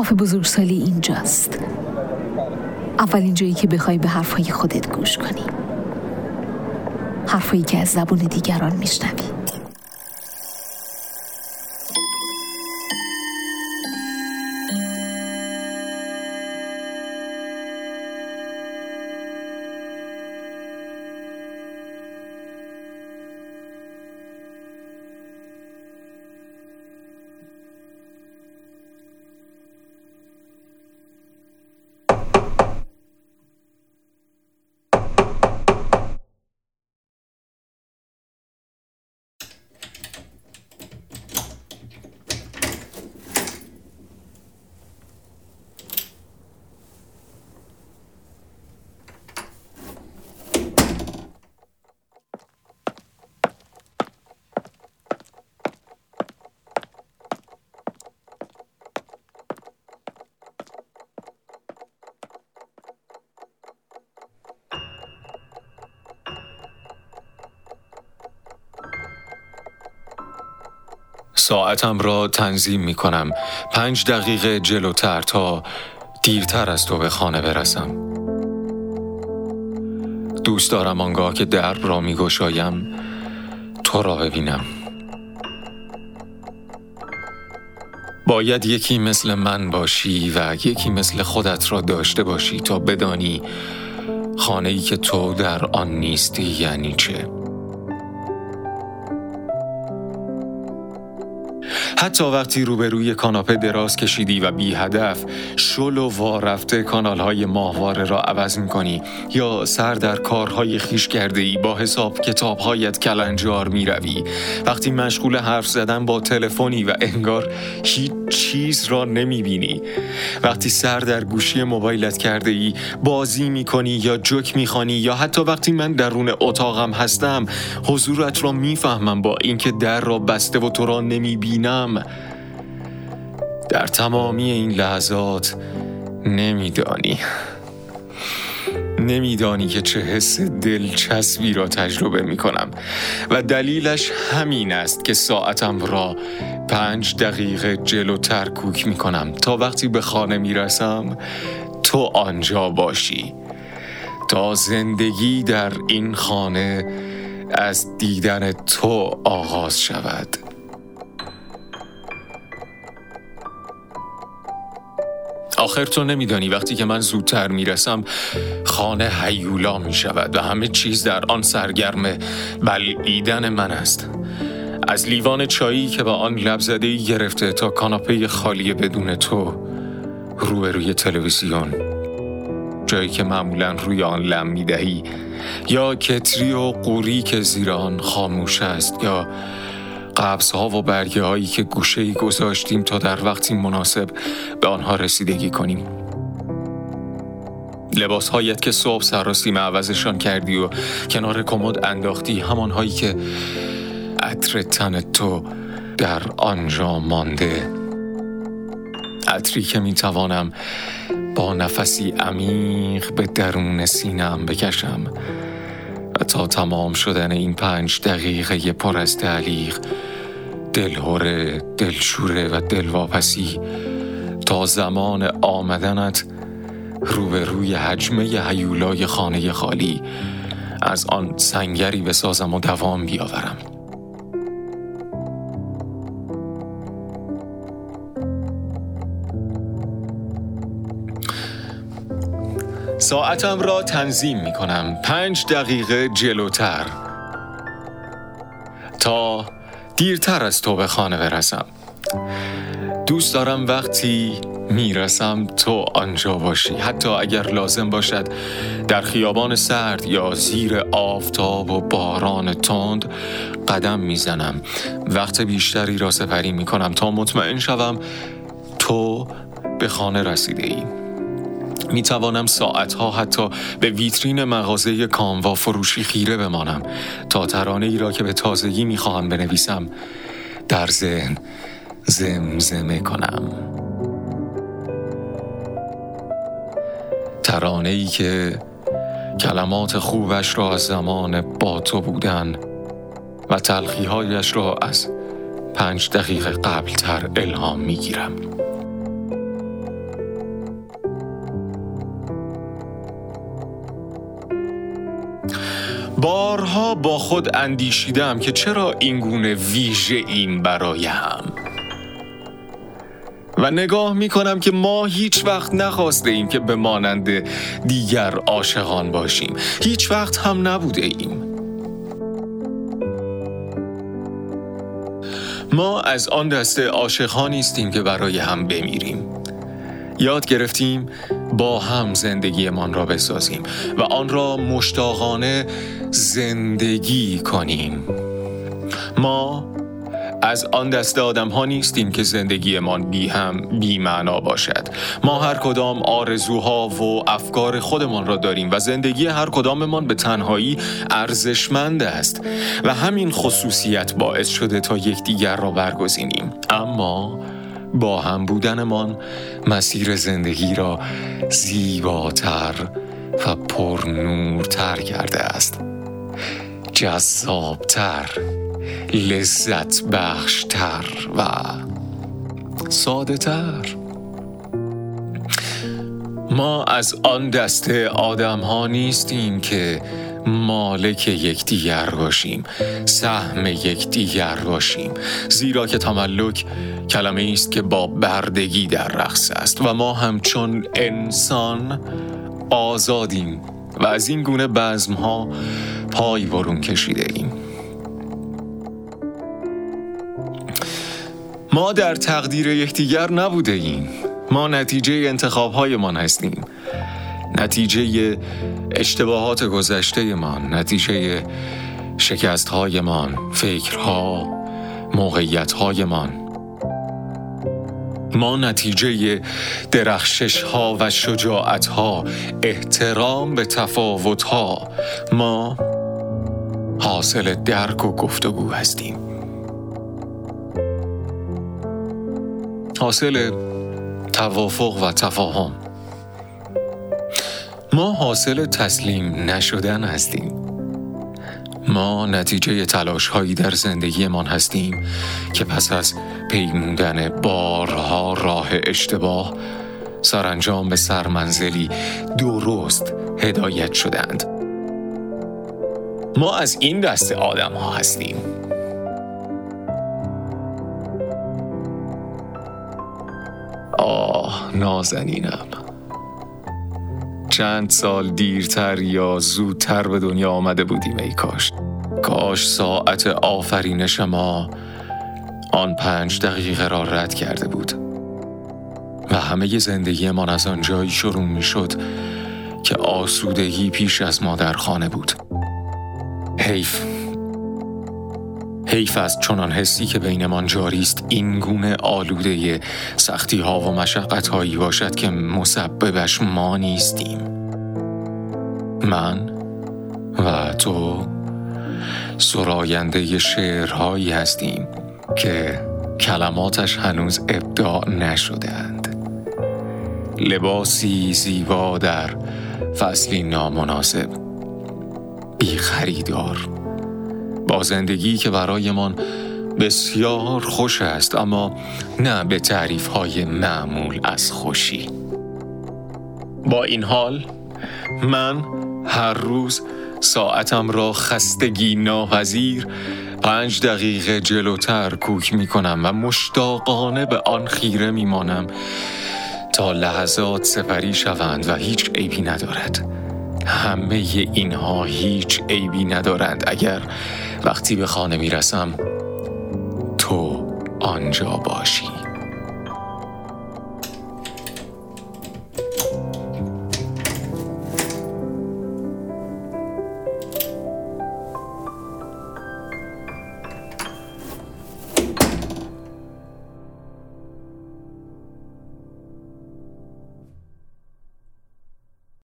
کافه بزرگسالی اینجاست. اولین جایی که بخوای به حرفهای خودت گوش کنی. حرفایی که از زبون دیگران میشنوی. ساعتم را تنظیم می کنم پنج دقیقه جلوتر تا دیرتر از تو به خانه برسم. دوست دارم آنگاه که درب را می گشایم تو را ببینم. باید یکی مثل من باشی و یکی مثل خودت را داشته باشی تا بدانی خانه ای که تو در آن نیستی یعنی چه. حتی وقتی روبروی کاناپه دراز کشیدی و بی هدف شل و وارفته کانال های ماهواره را عوض می کنی یا سر در کارهای خیش کرده ای با حساب کتابهایت کلنجار می روی وقتی مشغول حرف زدن با تلفنی و انگار هیچ چیز را نمی بینی وقتی سر در گوشی موبایلت کرده ای بازی می کنی یا جوک می خانی یا حتی وقتی من درون اتاقم هستم حضورت را می‌فهمم با اینکه در را بسته و تو را نمی بینم در تمامی این لحظات نمیدانی. نمیدانی که چه حس دلچسبی را تجربه می کنم و دلیلش همین است که ساعتم را پنج دقیقه جلوتر کوک می کنم تا وقتی به خانه می رسم تو آنجا باشی. تا زندگی در این خانه از دیدن تو آغاز شود. آخر تو نمیدانی وقتی که من زودتر می‌رسم خانه هیولا می شود و همه چیز در آن سرگرم بلعیدن من است. از لیوان چایی که با آن لب زده گرفته تا کاناپه خالی بدون تو روی تلویزیون جایی که معمولا روی آن لم می دهی یا کتری و قوری که زیر آن خاموش است یا قبض ها و برگه هایی که گوشه ای گذاشتیم تا در وقتی مناسب به آنها رسیدگی کنیم. لباس هایت که صبح سراسیم عوضشان کردی و کنار کمد انداختی همان هایی که عطر تن تو در آنجا مانده. عطری که می توانم با نفسی عمیق به درون سینم بکشم و تا تمام شدن این پنج دقیقه پر از تعلیق دلهوره دلشوره و دلواپسی تا زمان آمدنت روبروی حجمه هیولای خانه خالی از آن سنگری بسازم و دوام بیاورم. ساعتم را تنظیم می کنم پنج دقیقه جلوتر. تا دیرتر از تو به خانه برسم. دوست دارم وقتی می‌رسم تو آنجا باشی. حتی اگر لازم باشد در خیابان سرد یا زیر آفتاب و باران تند قدم می‌زنم. وقت بیشتری را سپری می‌کنم تا مطمئن شوم تو به خانه رسیده ای می توانم ساعتها حتی به ویترین مغازه کاموا فروشی خیره بمانم تا ترانه ای را که به تازگی می خواهم بنویسم در ذهن زمزمه کنم ترانه ای که کلمات خوبش را از زمان با تو بودن و تلخیهایش را از پنج دقیقه قبل تر الهام می گیرم. بارها با خود اندیشیدم که چرا اینگونه ویژه این برای هم. و نگاه می کنم که ما هیچ وقت نخواسته ایم که به مانند دیگر عاشقان باشیم. هیچ وقت هم نبوده ایم. ما از آن دسته عاشقان نیستیم که برای هم بمیریم. یاد گرفتیم با هم زندگیمان را بسازیم و آن را مشتاقانه زندگی کنیم. ما از آن دست آدم ها نیستیم که زندگیمان بی هم بی معنا باشد. ما هر کدام آرزوها و افکار خودمان را داریم و زندگی هر کداممان به تنهایی ارزشمند است و همین خصوصیت باعث شده تا یکدیگر را برگزینیم. اما با هم بودنمان مسیر زندگی را زیباتر و پرنورتر کرده است. جذابتر لذت بخشتر و ساده تر ما از آن دسته آدم ها نیستیم که مالک یکدیگر باشیم سهم یکدیگر باشیم. زیرا که تملک کلمه است که با بردگی در رقص است و ما همچون انسان آزادیم و از این گونه بزم ها پای برون کشیده ایم. ما در تقدیر یکدیگر نبوده ایم. ما نتیجه انتخاب هایمان هستیم. نتیجه اشتباهات گذشته من نتیجه شکست هایمان فکرها موقعیت هایمان ما نتیجه درخشش ها و شجاعت ها احترام به تفاوت ها ما حاصل درک و گفتگو هستیم. حاصل توافق و تفاهم. ما حاصل تسلیم نشدن هستیم. ما نتیجه تلاش هایی در زندگیمان هستیم که پس از پیموندن بارها راه اشتباه سرانجام به سرمنزلی درست هدایت شدند ما از این دست آدم ها هستیم. آه نازنینم. چند سال دیرتر یا زودتر به دنیا آمده بودیم ای کاش. کاش ساعت آفرینش ما آن پنج دقیقه را رد کرده بود. و همه زندگیمان از آن جایی شروع می شد که آسودگی پیش از ما در خانه بود. حیف. حیف از چنان حسی که بینمان جاری است این گونه آلوده سختی ها و مشقت هایی باشد که مسببش ما نیستیم. من و تو سراینده شعرهایی هستیم که کلماتش هنوز ابداع نشدهاند. لباسی زیبا در فصلی نامناسب. بی خریدار با زندگی که برایمان بسیار خوش است اما نه به تعریف های معمول از خوشی. با این حال من هر روز ساعتم را خستگی ناپذیر پنج دقیقه جلوتر کوک می کنم و مشتاقانه به آن خیره می مانم تا لحظات سپری شوند و هیچ عیبی ندارد. همه اینها هیچ عیبی ندارند. اگر وقتی به خانه می‌رسم تو آنجا باشی.